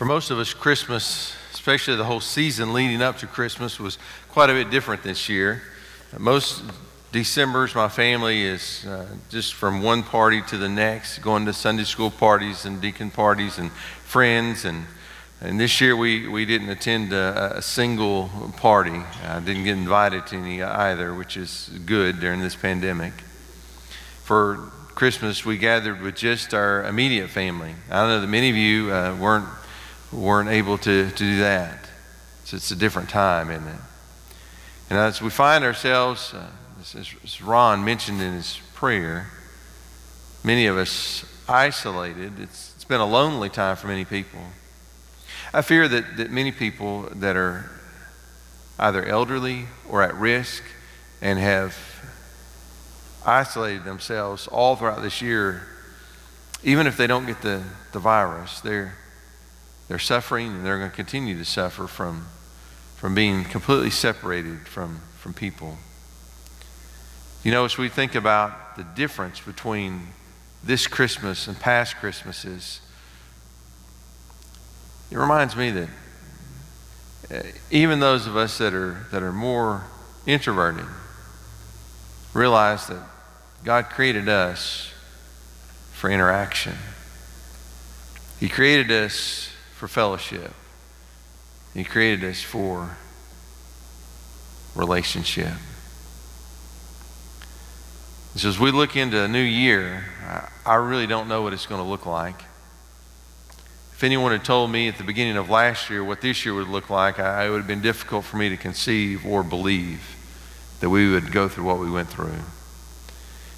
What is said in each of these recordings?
For most of us, Christmas, especially the whole season leading up to Christmas, was quite a bit different this year. Most December's, my family is uh, just from one party to the next, going to Sunday school parties and deacon parties and friends. And, and this year we, we didn't attend a, a single party. I didn't get invited to any either, which is good during this pandemic. For Christmas, we gathered with just our immediate family. I know that many of you uh, weren't weren't able to, to do that. So it's a different time, isn't it? And as we find ourselves, uh, as Ron mentioned in his prayer, many of us isolated. It's, it's been a lonely time for many people. I fear that, that many people that are either elderly or at risk and have isolated themselves all throughout this year, even if they don't get the, the virus, they're, they're suffering and they're going to continue to suffer from, from being completely separated from, from people. You know, as we think about the difference between this Christmas and past Christmases, it reminds me that uh, even those of us that are, that are more introverted realize that God created us for interaction. He created us for fellowship. He created us for relationship. So as we look into a new year, I really don't know what it's going to look like. If anyone had told me at the beginning of last year what this year would look like, I, it would have been difficult for me to conceive or believe that we would go through what we went through.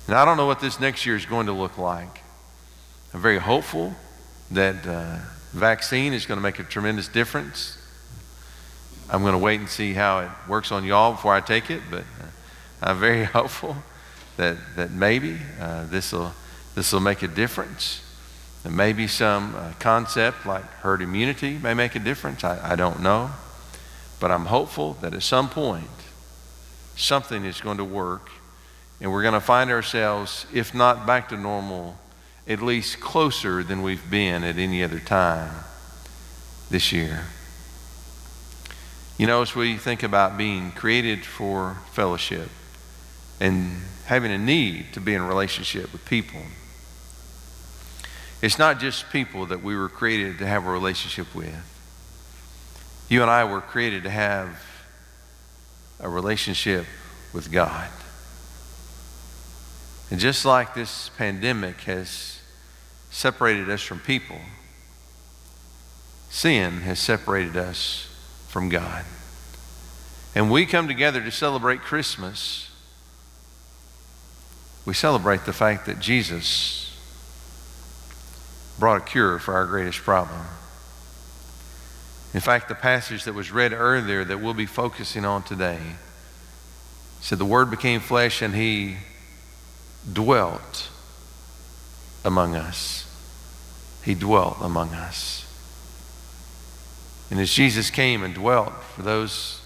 And I don't know what this next year is going to look like. I'm very hopeful that uh, vaccine is going to make a tremendous difference. I'm going to wait and see how it works on y'all before I take it, but uh, I'm very hopeful that, that maybe uh, this will this will make a difference. And maybe some uh, concept like herd immunity may make a difference. I, I don't know. But I'm hopeful that at some point, something is going to work and we're going to find ourselves, if not back to normal, at least closer than we've been at any other time this year. You know, as we think about being created for fellowship and having a need to be in relationship with people, it's not just people that we were created to have a relationship with. You and I were created to have a relationship with God. And just like this pandemic has separated us from people, sin has separated us from God. And we come together to celebrate Christmas. We celebrate the fact that Jesus brought a cure for our greatest problem. In fact, the passage that was read earlier that we'll be focusing on today said, The Word became flesh and He dwelt among us. He dwelt among us. And as Jesus came and dwelt for those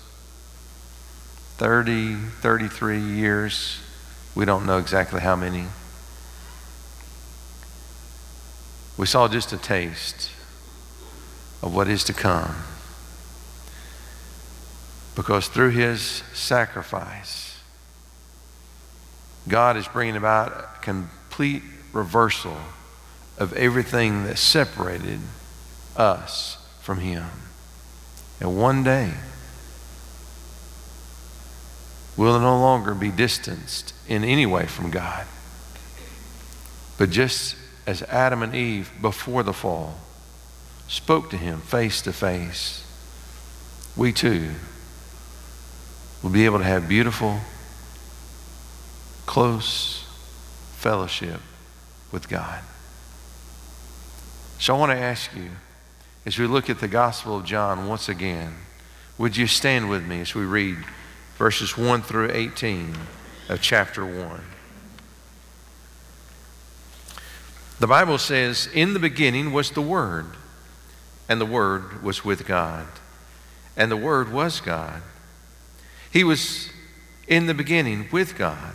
30, 33 years, we don't know exactly how many, we saw just a taste of what is to come. Because through his sacrifice, God is bringing about a complete reversal of everything that separated us from Him. And one day, we'll no longer be distanced in any way from God. But just as Adam and Eve before the fall spoke to Him face to face, we too will be able to have beautiful close fellowship with God. So I want to ask you, as we look at the Gospel of John once again, would you stand with me as we read verses 1 through 18 of chapter 1? The Bible says, In the beginning was the Word, and the Word was with God, and the Word was God. He was in the beginning with God.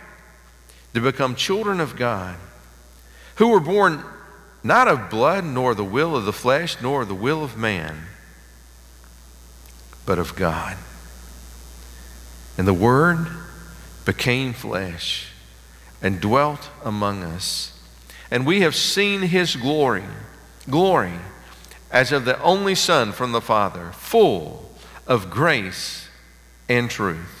to become children of God, who were born not of blood, nor the will of the flesh, nor the will of man, but of God. And the Word became flesh and dwelt among us. And we have seen his glory, glory as of the only Son from the Father, full of grace and truth.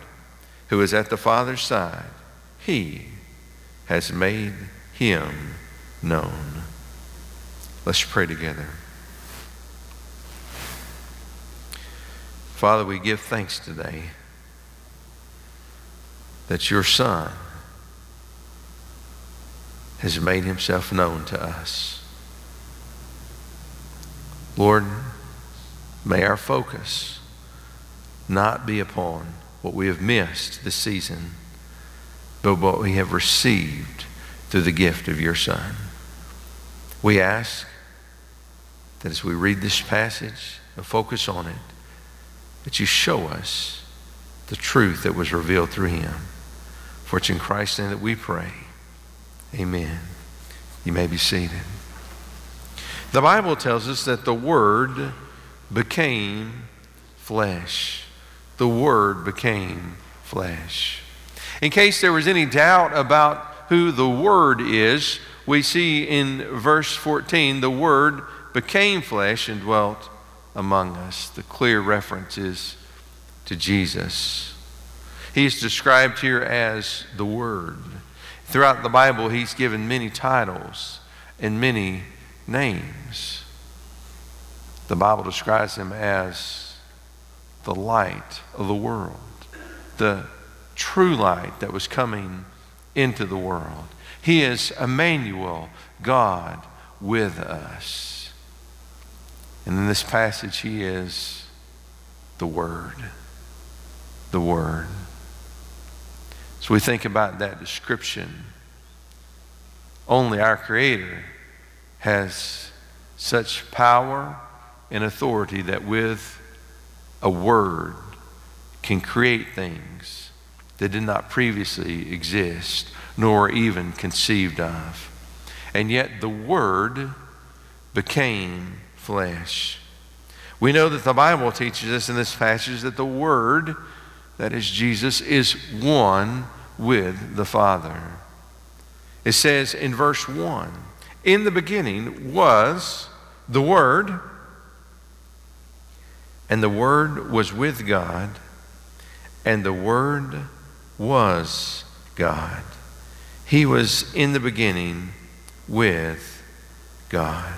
who is at the Father's side, he has made him known. Let's pray together. Father, we give thanks today that your Son has made himself known to us. Lord, may our focus not be upon what we have missed this season, but what we have received through the gift of your Son. We ask that as we read this passage and focus on it, that you show us the truth that was revealed through him. For it's in Christ's name that we pray. Amen. You may be seated. The Bible tells us that the Word became flesh the Word became flesh. In case there was any doubt about who the Word is, we see in verse 14 the Word became flesh and dwelt among us. The clear reference is to Jesus. He's described here as the Word. Throughout the Bible, he's given many titles and many names. The Bible describes him as the light of the world, the true light that was coming into the world. He is Emmanuel, God with us. And in this passage, He is the Word. The Word. So we think about that description. Only our Creator has such power and authority that with a word can create things that did not previously exist nor even conceived of. And yet the Word became flesh. We know that the Bible teaches us in this passage that the Word, that is Jesus, is one with the Father. It says in verse 1 In the beginning was the Word and the Word was with God, and the Word was God. He was in the beginning with God.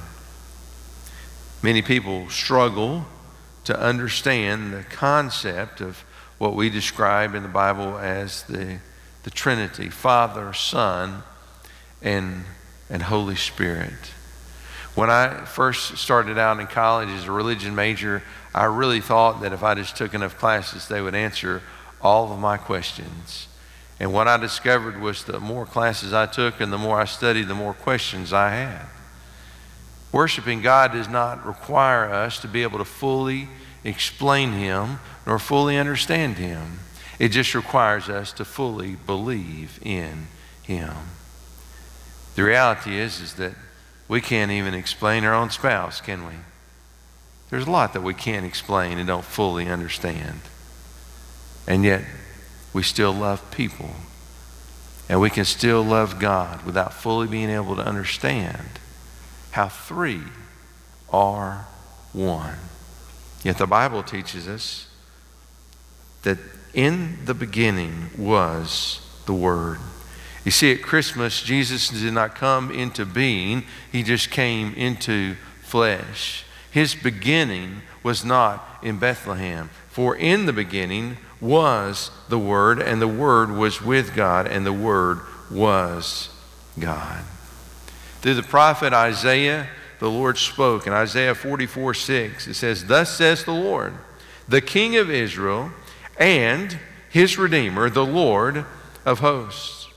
Many people struggle to understand the concept of what we describe in the Bible as the, the Trinity Father, Son, and, and Holy Spirit. When I first started out in college as a religion major, I really thought that if I just took enough classes, they would answer all of my questions. And what I discovered was the more classes I took and the more I studied, the more questions I had. Worshiping God does not require us to be able to fully explain him nor fully understand him. It just requires us to fully believe in him. The reality is, is that we can't even explain our own spouse, can we? There's a lot that we can't explain and don't fully understand. And yet, we still love people. And we can still love God without fully being able to understand how three are one. Yet the Bible teaches us that in the beginning was the Word. You see, at Christmas, Jesus did not come into being, He just came into flesh. His beginning was not in Bethlehem. For in the beginning was the Word, and the Word was with God, and the Word was God. Through the prophet Isaiah, the Lord spoke. In Isaiah 44 6, it says, Thus says the Lord, the King of Israel and his Redeemer, the Lord of hosts.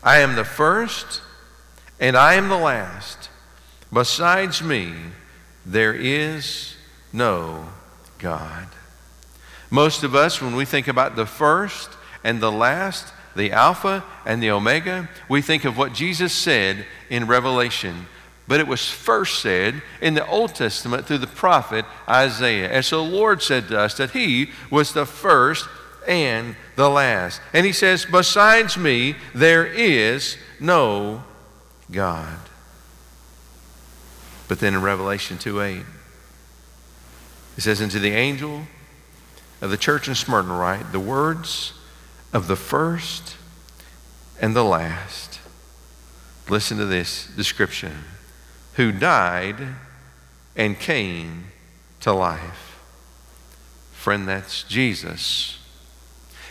I am the first and I am the last. Besides me, there is no God. Most of us, when we think about the first and the last, the Alpha and the Omega, we think of what Jesus said in Revelation. But it was first said in the Old Testament through the prophet Isaiah. And so the Lord said to us that He was the first and the last. And He says, Besides me, there is no God. But then in Revelation 2 8, it says, Unto the angel of the church in Smyrna, write the words of the first and the last. Listen to this description who died and came to life. Friend, that's Jesus.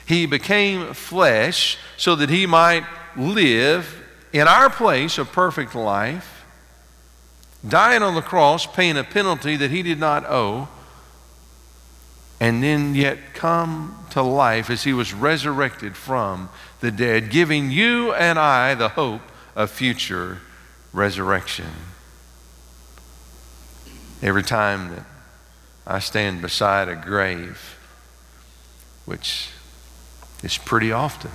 He became flesh so that he might live in our place a perfect life dying on the cross, paying a penalty that he did not owe, and then yet come to life as he was resurrected from the dead, giving you and I the hope of future resurrection. Every time that I stand beside a grave, which is pretty often,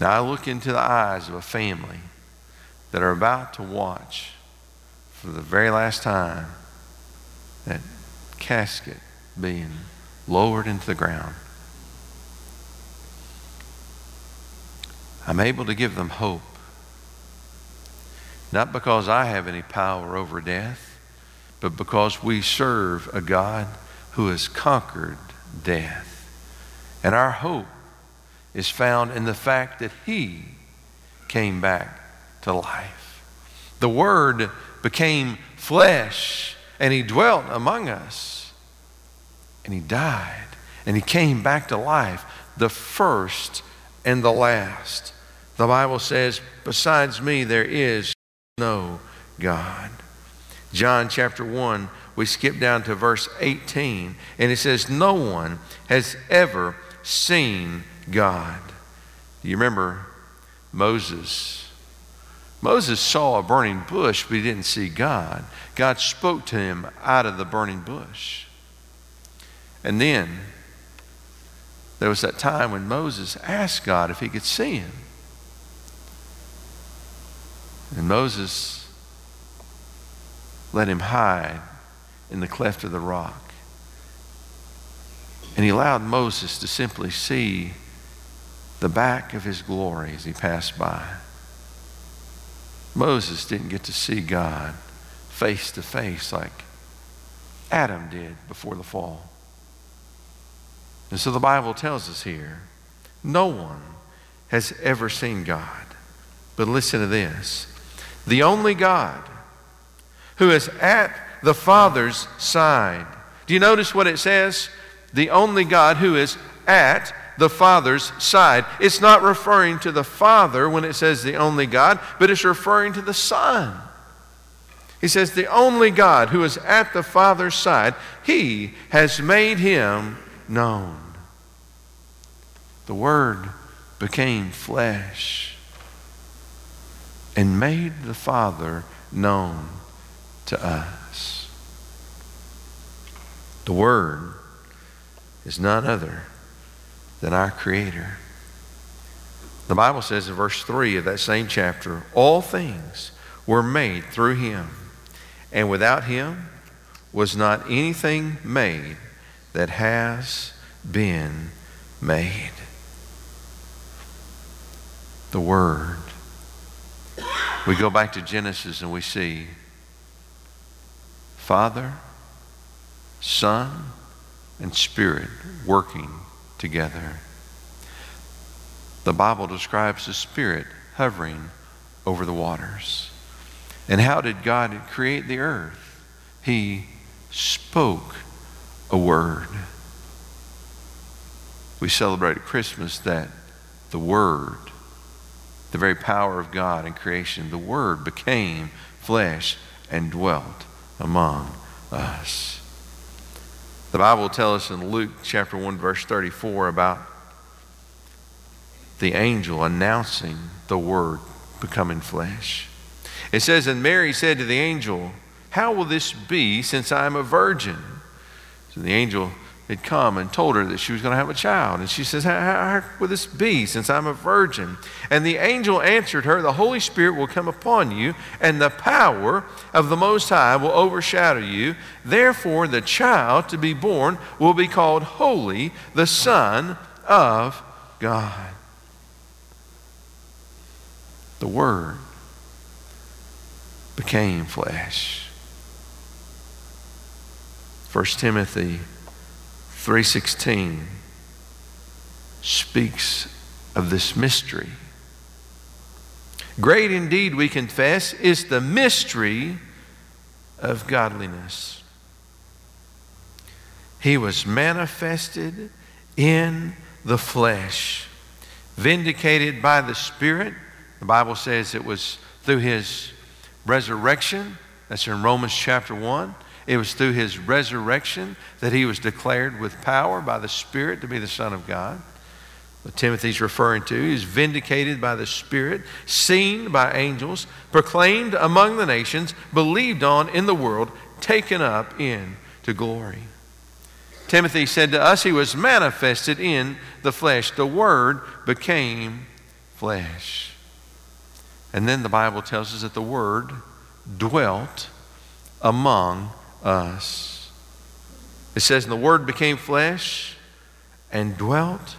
now I look into the eyes of a family that are about to watch for the very last time that casket being lowered into the ground. I'm able to give them hope. Not because I have any power over death, but because we serve a God who has conquered death. And our hope is found in the fact that He came back to life. The Word became flesh and he dwelt among us. And he died and he came back to life, the first and the last. The Bible says, Besides me, there is no God. John chapter 1, we skip down to verse 18, and it says, No one has ever seen God. Do you remember Moses? Moses saw a burning bush, but he didn't see God. God spoke to him out of the burning bush. And then there was that time when Moses asked God if he could see him. And Moses let him hide in the cleft of the rock. And he allowed Moses to simply see the back of his glory as he passed by. Moses didn't get to see God face to face like Adam did before the fall. And so the Bible tells us here no one has ever seen God. But listen to this the only God who is at the Father's side. Do you notice what it says? The only God who is at the Father's side. It's not referring to the Father when it says the only God, but it's referring to the Son. He says, The only God who is at the Father's side, He has made Him known. The Word became flesh and made the Father known to us. The Word is none other than our Creator. The Bible says in verse 3 of that same chapter all things were made through Him, and without Him was not anything made that has been made. The Word. We go back to Genesis and we see Father, Son, and Spirit working together. The Bible describes the Spirit hovering over the waters. And how did God create the earth? He spoke a word. We celebrate at Christmas that the Word, the very power of God in creation, the Word became flesh and dwelt among us. The Bible will tell us in Luke chapter 1, verse 34 about the angel announcing the word becoming flesh. It says, And Mary said to the angel, How will this be since I am a virgin? So the angel had come and told her that she was going to have a child. And she says, how, how, will this be since I'm a virgin? And the angel answered her, The Holy Spirit will come upon you, and the power of the Most High will overshadow you. Therefore, the child to be born will be called Holy, the Son of God. The Word became flesh. 1 Timothy 3:16 speaks of this mystery. Great indeed, we confess, is the mystery of godliness. He was manifested in the flesh, vindicated by the Spirit. The Bible says it was through his resurrection. That's in Romans chapter 1 it was through his resurrection that he was declared with power by the Spirit to be the Son of God. What Timothy's referring to is vindicated by the Spirit, seen by angels, proclaimed among the nations, believed on in the world, taken up into glory. Timothy said to us, He was manifested in the flesh. The Word became flesh. And then the Bible tells us that the Word dwelt among us. It says, And the Word became flesh and dwelt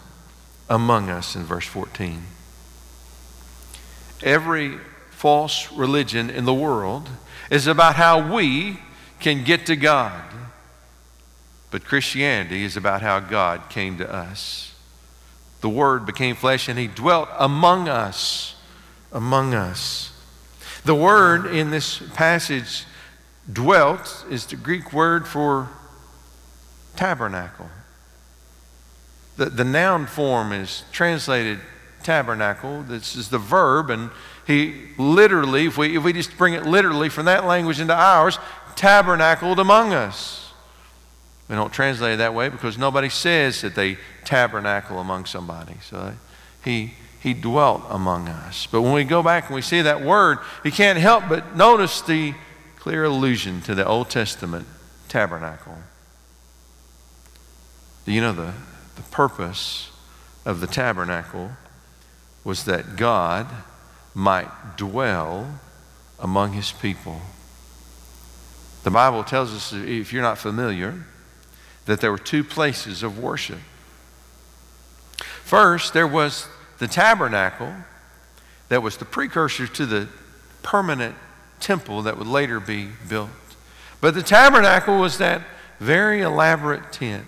among us in verse 14. Every false religion in the world is about how we can get to God. But Christianity is about how God came to us. The Word became flesh and He dwelt among us. Among us. The word in this passage Dwelt is the Greek word for tabernacle. The, the noun form is translated tabernacle. This is the verb, and he literally, if we, if we just bring it literally from that language into ours, tabernacled among us. We don't translate it that way because nobody says that they tabernacle among somebody. So he, he dwelt among us. But when we go back and we see that word, you can't help but notice the clear allusion to the Old Testament tabernacle. Do you know the, the purpose of the tabernacle was that God might dwell among his people? The Bible tells us, if you're not familiar, that there were two places of worship. First, there was the tabernacle that was the precursor to the permanent temple that would later be built. But the tabernacle was that very elaborate tent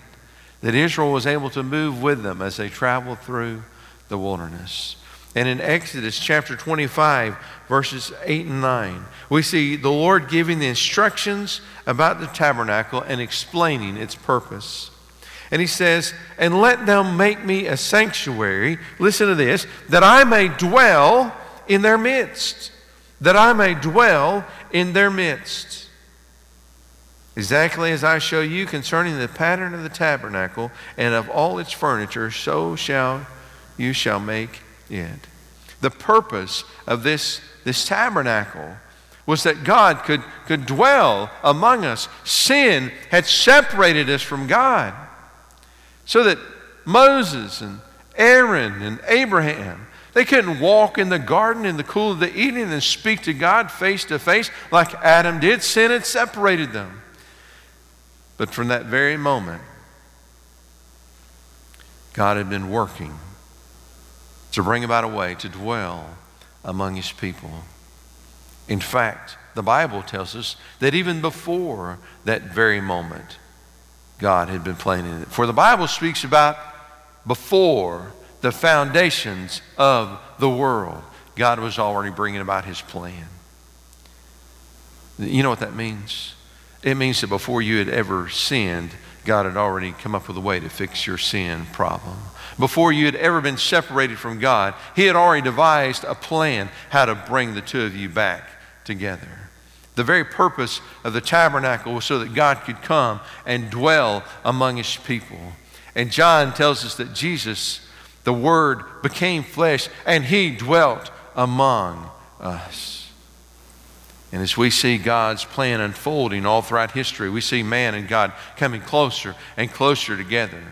that Israel was able to move with them as they traveled through the wilderness. And in Exodus chapter 25, verses 8 and 9, we see the Lord giving the instructions about the tabernacle and explaining its purpose. And he says, And let them make me a sanctuary, listen to this, that I may dwell in their midst that I may dwell in their midst. Exactly as I show you concerning the pattern of the tabernacle and of all its furniture, so shall you shall make it. The purpose of this, this tabernacle was that God could, could dwell among us. Sin had separated us from God. So that Moses and Aaron and Abraham, they couldn't walk in the garden in the cool of the evening and speak to God face to face like Adam did. Sin had separated them. But from that very moment, God had been working to bring about a way to dwell among his people. In fact, the Bible tells us that even before that very moment, God had been planning it. For the Bible speaks about before the foundations of the world, God was already bringing about his plan. You know what that means? It means that before you had ever sinned, God had already come up with a way to fix your sin problem. Before you had ever been separated from God, He had already devised a plan how to bring the two of you back together. The very purpose of the tabernacle was so that God could come and dwell among His people. And John tells us that Jesus, the Word, became flesh and He dwelt among us. And as we see God's plan unfolding all throughout history, we see man and God coming closer and closer together.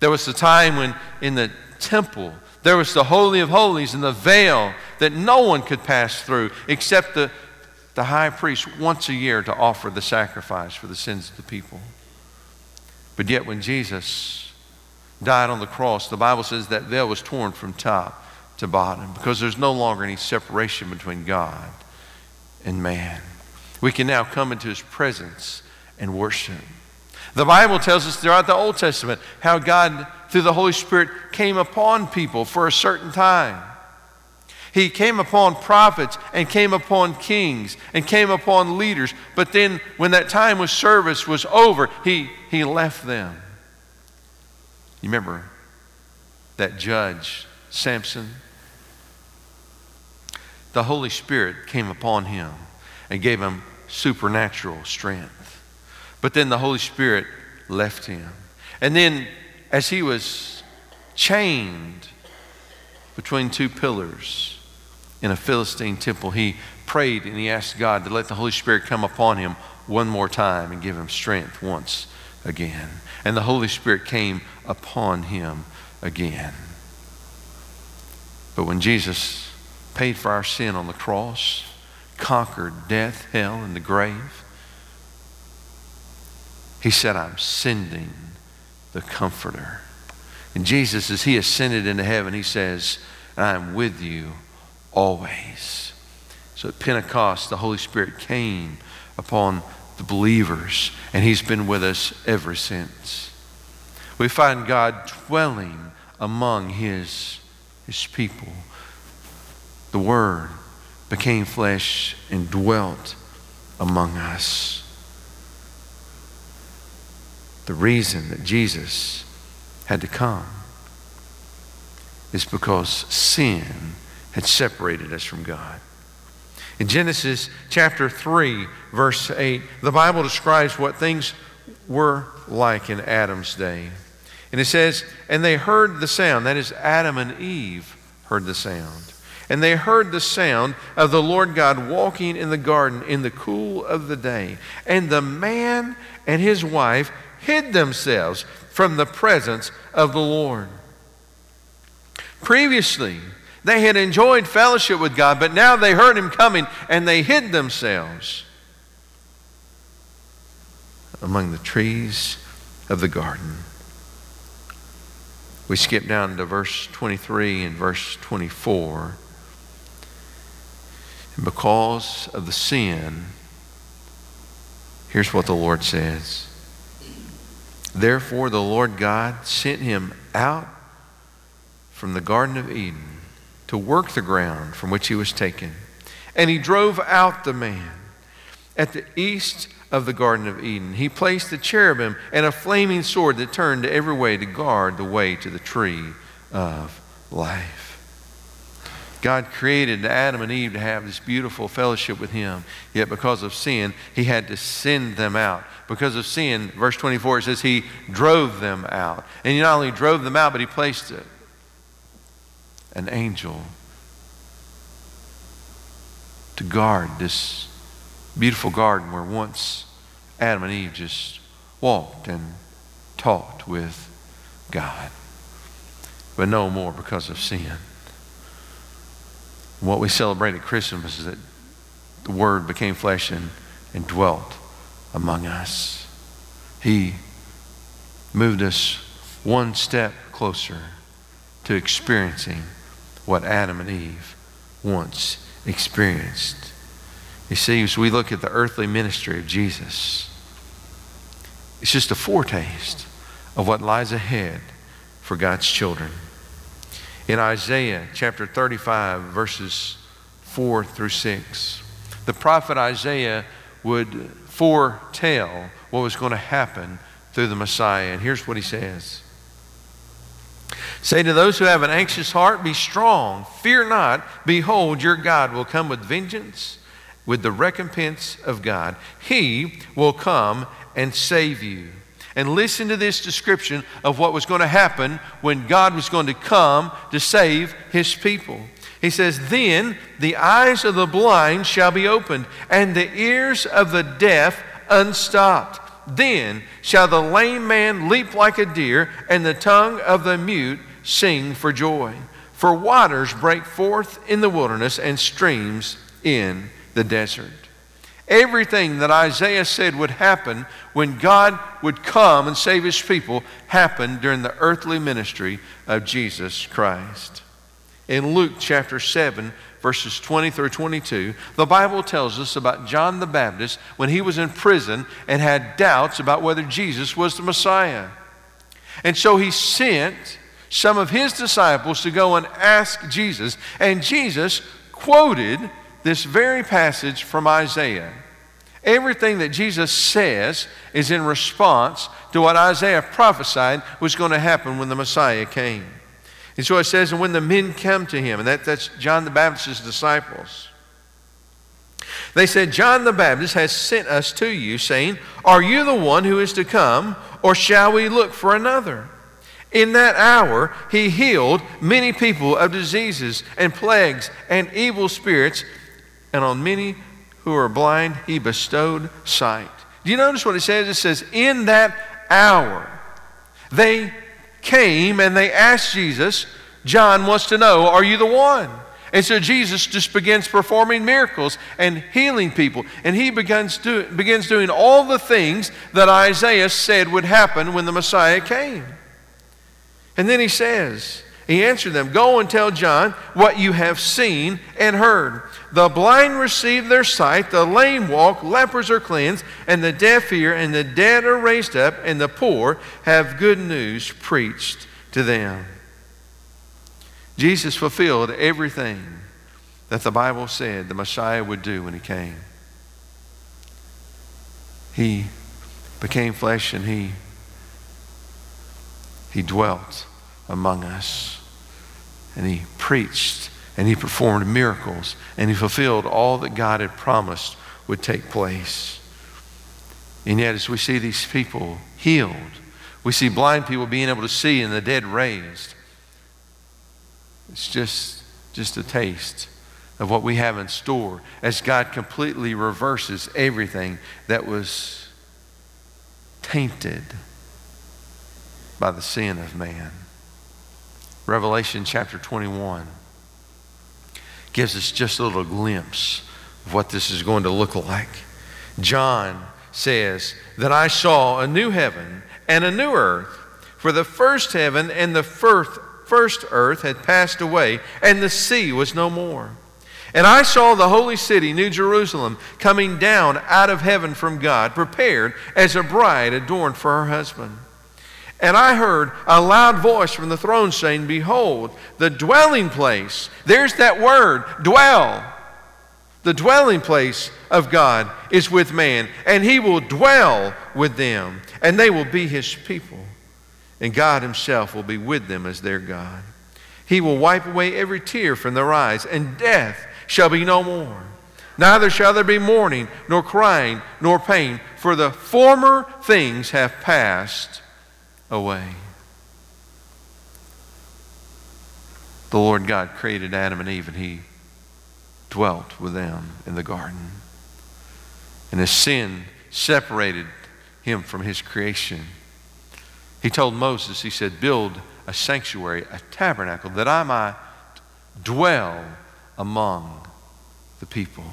There was a time when in the temple, there was the Holy of Holies and the veil that no one could pass through except the, the high priest once a year to offer the sacrifice for the sins of the people. But yet, when Jesus died on the cross, the Bible says that veil was torn from top to bottom because there's no longer any separation between God and man. We can now come into his presence and worship. The Bible tells us throughout the Old Testament how God, through the Holy Spirit, came upon people for a certain time. He came upon prophets and came upon kings and came upon leaders. But then, when that time of service was over, he, he left them. You remember that judge, Samson? the Holy Spirit came upon him and gave him supernatural strength. But then the Holy Spirit left him. And then, as he was chained between two pillars in a Philistine temple, he prayed and he asked God to let the Holy Spirit come upon him one more time and give him strength once again. And the Holy Spirit came upon him again. But when Jesus paid for our sin on the cross, conquered death, hell, and the grave. He said, I'm sending the Comforter. And Jesus, as he ascended into heaven, he says, I'm with you always. So at Pentecost, the Holy Spirit came upon the believers, and he's been with us ever since. We find God dwelling among his, his people the Word became flesh and dwelt among us. The reason that Jesus had to come is because sin had separated us from God. In Genesis chapter 3, verse 8, the Bible describes what things were like in Adam's day. And it says, And they heard the sound, that is, Adam and Eve heard the sound and they heard the sound of the Lord God walking in the garden in the cool of the day. And the man and his wife hid themselves from the presence of the Lord. Previously, they had enjoyed fellowship with God, but now they heard him coming and they hid themselves among the trees of the garden. We skip down to verse 23 and verse 24. And because of the sin, here's what the Lord says Therefore, the Lord God sent him out from the Garden of Eden to work the ground from which he was taken. And he drove out the man. At the east of the Garden of Eden, he placed the cherubim and a flaming sword that turned every way to guard the way to the tree of life. God created Adam and Eve to have this beautiful fellowship with Him. Yet because of sin, He had to send them out. Because of sin, verse 24, it says He drove them out. And He not only drove them out, but He placed an angel to guard this beautiful garden where once Adam and Eve just walked and talked with God, but no more because of sin. What we celebrate at Christmas is that the Word became flesh and, and dwelt among us. He moved us one step closer to experiencing what Adam and Eve once experienced. You see, as we look at the earthly ministry of Jesus, it's just a foretaste of what lies ahead for God's children. In Isaiah chapter 35, verses 4 through 6, the prophet Isaiah would foretell what was going to happen through the Messiah. And here's what he says Say to those who have an anxious heart, Be strong, fear not. Behold, your God will come with vengeance, with the recompense of God. He will come and save you. And listen to this description of what was going to happen when God was going to come to save his people. He says, Then the eyes of the blind shall be opened, and the ears of the deaf unstopped. Then shall the lame man leap like a deer, and the tongue of the mute sing for joy. For waters break forth in the wilderness, and streams in the desert. Everything that Isaiah said would happen when God would come and save his people happened during the earthly ministry of Jesus Christ. In Luke chapter 7, verses 20 through 22, the Bible tells us about John the Baptist when he was in prison and had doubts about whether Jesus was the Messiah. And so he sent some of his disciples to go and ask Jesus, and Jesus quoted this very passage from Isaiah. Everything that Jesus says is in response to what Isaiah prophesied was going to happen when the Messiah came. And so it says, and when the men come to him, and that, that's John the Baptist's disciples, they said, John the Baptist has sent us to you, saying, Are you the one who is to come, or shall we look for another? In that hour, he healed many people of diseases and plagues and evil spirits, and on many who are blind, he bestowed sight. Do you notice what it says? It says, In that hour, they came and they asked Jesus, John wants to know, Are you the one? And so Jesus just begins performing miracles and healing people. And he begins, do, begins doing all the things that Isaiah said would happen when the Messiah came. And then he says, He answered them, Go and tell John what you have seen and heard. The blind receive their sight, the lame walk, lepers are cleansed, and the deaf hear, and the dead are raised up, and the poor have good news preached to them. Jesus fulfilled everything that the Bible said the Messiah would do when he came. He became flesh and he, he dwelt among us. And he preached and he performed miracles and he fulfilled all that God had promised would take place. And yet, as we see these people healed, we see blind people being able to see and the dead raised. It's just, just a taste of what we have in store as God completely reverses everything that was tainted by the sin of man. Revelation chapter 21 gives us just a little glimpse of what this is going to look like. John says that I saw a new heaven and a new earth, for the first heaven and the first, first earth had passed away, and the sea was no more. And I saw the holy city, New Jerusalem, coming down out of heaven from God, prepared as a bride adorned for her husband. And I heard a loud voice from the throne saying, Behold, the dwelling place, there's that word, dwell. The dwelling place of God is with man, and he will dwell with them, and they will be his people. And God himself will be with them as their God. He will wipe away every tear from their eyes, and death shall be no more. Neither shall there be mourning, nor crying, nor pain, for the former things have passed away. The Lord God created Adam and Eve, and He dwelt with them in the garden. And his sin separated him from his creation. He told Moses, he said, Build a sanctuary, a tabernacle, that I might dwell among the people.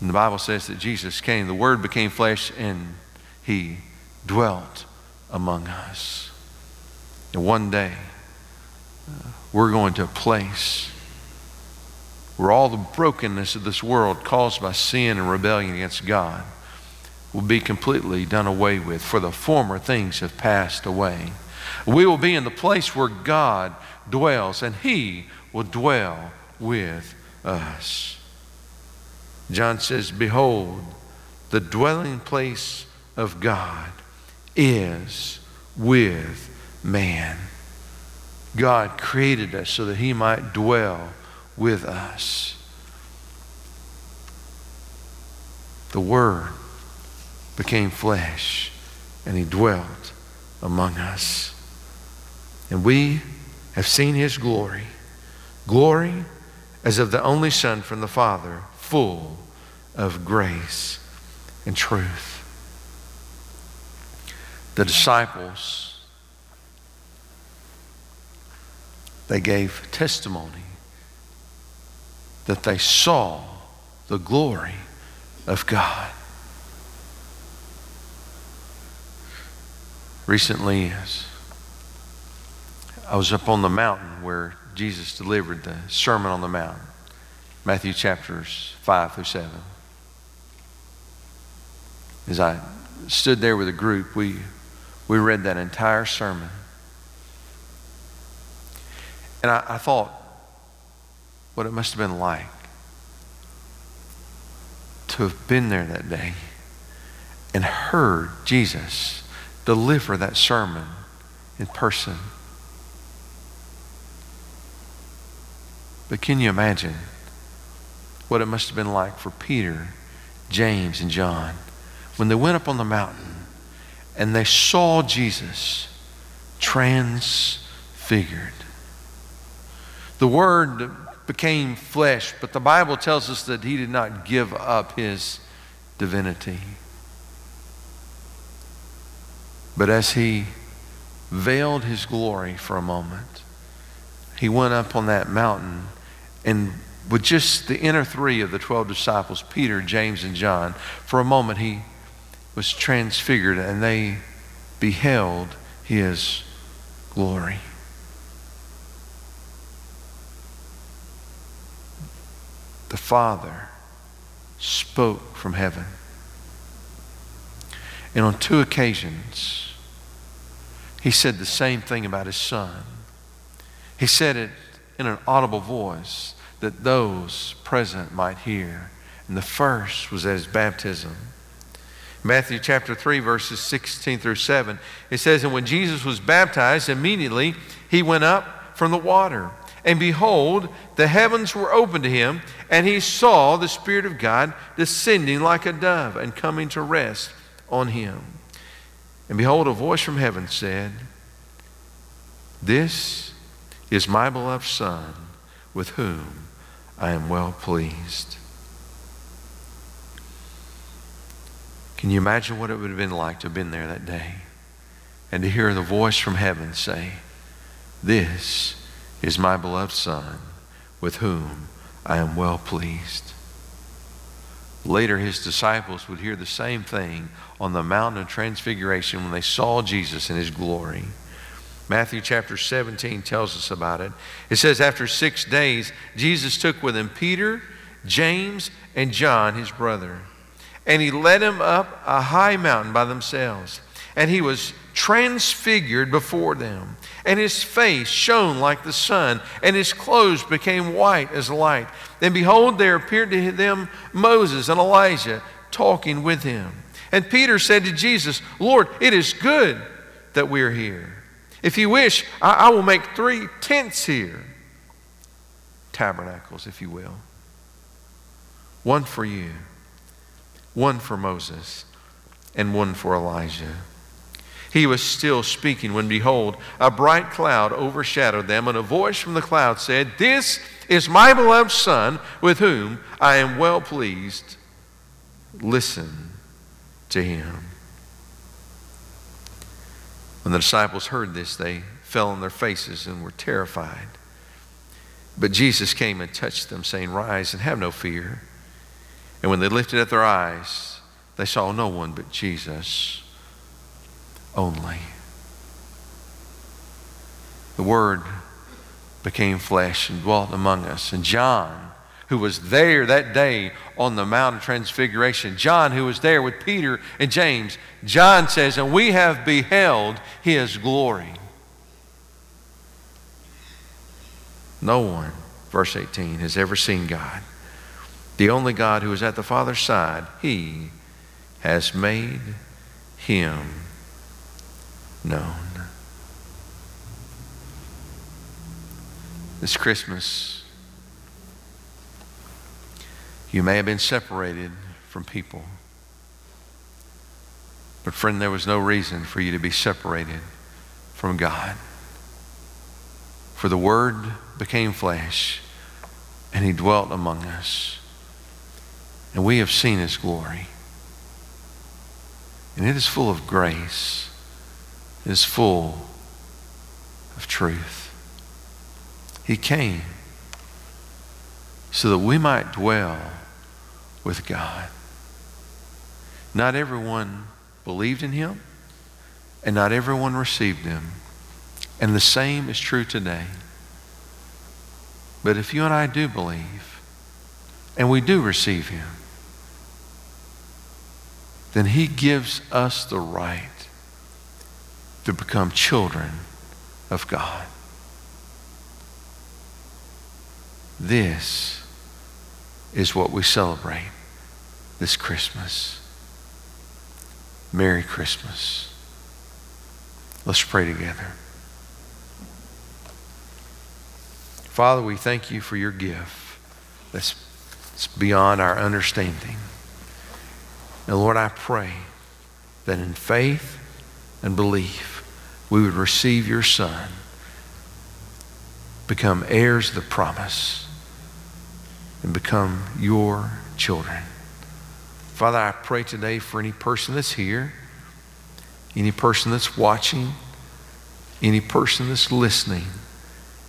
And the Bible says that Jesus came, the Word became flesh, and He dwelt among us. And one day, uh, we're going to a place where all the brokenness of this world caused by sin and rebellion against God will be completely done away with, for the former things have passed away. We will be in the place where God dwells, and He will dwell with us. John says, Behold, the dwelling place of God is with man. God created us so that He might dwell with us. The Word became flesh and He dwelt among us. And we have seen His glory glory as of the only Son from the Father, full of grace and truth. The disciples, they gave testimony that they saw the glory of God. Recently, I was up on the mountain where Jesus delivered the Sermon on the Mount, Matthew chapters 5 through 7. As I stood there with a group, we, we read that entire sermon. And I, I thought what it must have been like to have been there that day and heard Jesus deliver that sermon in person. But can you imagine what it must have been like for Peter, James, and John when they went up on the mountain and they saw Jesus transfigured? The Word became flesh, but the Bible tells us that he did not give up his divinity. But as he veiled his glory for a moment, he went up on that mountain and with just the inner three of the 12 disciples, Peter, James, and John, for a moment he was transfigured and they beheld his glory. the Father spoke from heaven. And on two occasions, he said the same thing about his son. He said it in an audible voice that those present might hear. And the first was at his baptism. Matthew chapter 3, verses 16 through 7, it says, And when Jesus was baptized, immediately he went up from the water. And behold, the heavens were opened to him, and he saw the Spirit of God descending like a dove and coming to rest on him. And behold, a voice from heaven said, This is my beloved Son, with whom I am well pleased. Can you imagine what it would have been like to have been there that day and to hear the voice from heaven say, This is my beloved Son, with whom I am well pleased. Later, his disciples would hear the same thing on the mountain of transfiguration when they saw Jesus in his glory. Matthew chapter 17 tells us about it. It says, After six days, Jesus took with him Peter, James, and John, his brother, and he led them up a high mountain by themselves. And he was transfigured before them and his face shone like the sun, and his clothes became white as light. And behold, there appeared to them Moses and Elijah talking with him. And Peter said to Jesus, Lord, it is good that we are here. If you wish, I, I will make three tents here tabernacles, if you will. One for you, one for Moses, and one for Elijah. he was still speaking when, behold, a bright cloud overshadowed them, and a voice from the cloud said, This is my beloved Son, with whom I am well pleased. Listen to him. When the disciples heard this, they fell on their faces and were terrified. But Jesus came and touched them, saying, Rise and have no fear. And when they lifted up their eyes, they saw no one but Jesus only. The Word became flesh and dwelt among us. And John, who was there that day on the Mount of Transfiguration, John, who was there with Peter and James, John says, And we have beheld his glory. No one, verse 18, has ever seen God. The only God who is at the Father's side, he has made him known. This Christmas, you may have been separated from people. But, friend, there was no reason for you to be separated from God. For the Word became flesh, and He dwelt among us. And we have seen His glory. And it is full of grace, it is full of truth. He came so that we might dwell with God. Not everyone believed in him, and not everyone received him. And the same is true today. But if you and I do believe, and we do receive him, then he gives us the right to become children of God. This is what we celebrate this Christmas. Merry Christmas. Let's pray together. Father, we thank you for your gift that's, beyond our understanding. And Lord, I pray that in faith and belief we would receive your Son, become heirs of the promise, and become your children. Father, I pray today for any person that's here, any person that's watching, any person that's listening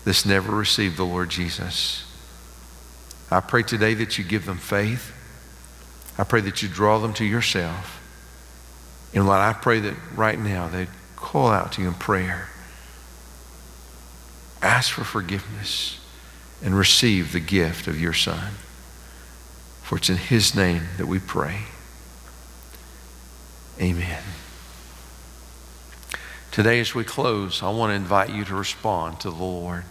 that's never received the Lord Jesus. I pray today that you give them faith. I pray that you draw them to yourself. And Lord, I pray that right now they call out to you in prayer. Ask for forgiveness and receive the gift of your Son. For it's in His name that we pray. Amen. Today, as we close, I want to invite you to respond to the Lord.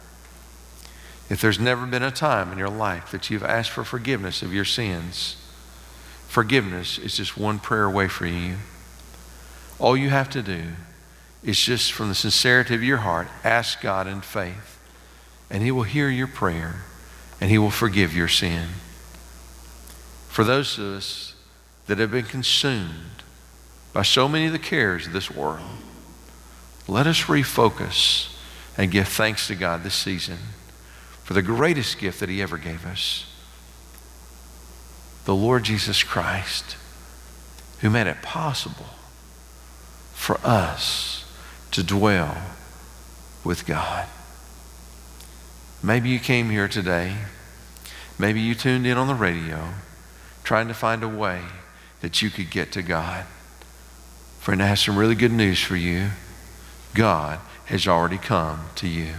If there's never been a time in your life that you've asked for forgiveness of your sins, forgiveness is just one prayer away for you. All you have to do is just from the sincerity of your heart, ask God in faith, and He will hear your prayer and He will forgive your sin. For those of us that have been consumed by so many of the cares of this world, let us refocus and give thanks to God this season for the greatest gift that He ever gave us the Lord Jesus Christ, who made it possible for us to dwell with God. Maybe you came here today. Maybe you tuned in on the radio trying to find a way that you could get to God. Friend, I have some really good news for you. God has already come to you,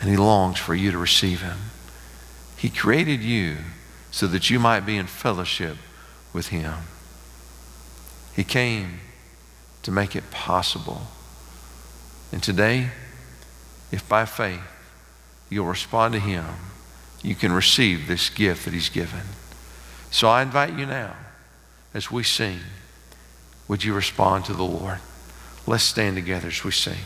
and He longs for you to receive Him. He created you so that you might be in fellowship with Him. He came to make it possible. And today, if by faith you'll respond to Him, you can receive this gift that He's given. So I invite you now, as we sing, would you respond to the Lord? Let's stand together as we sing.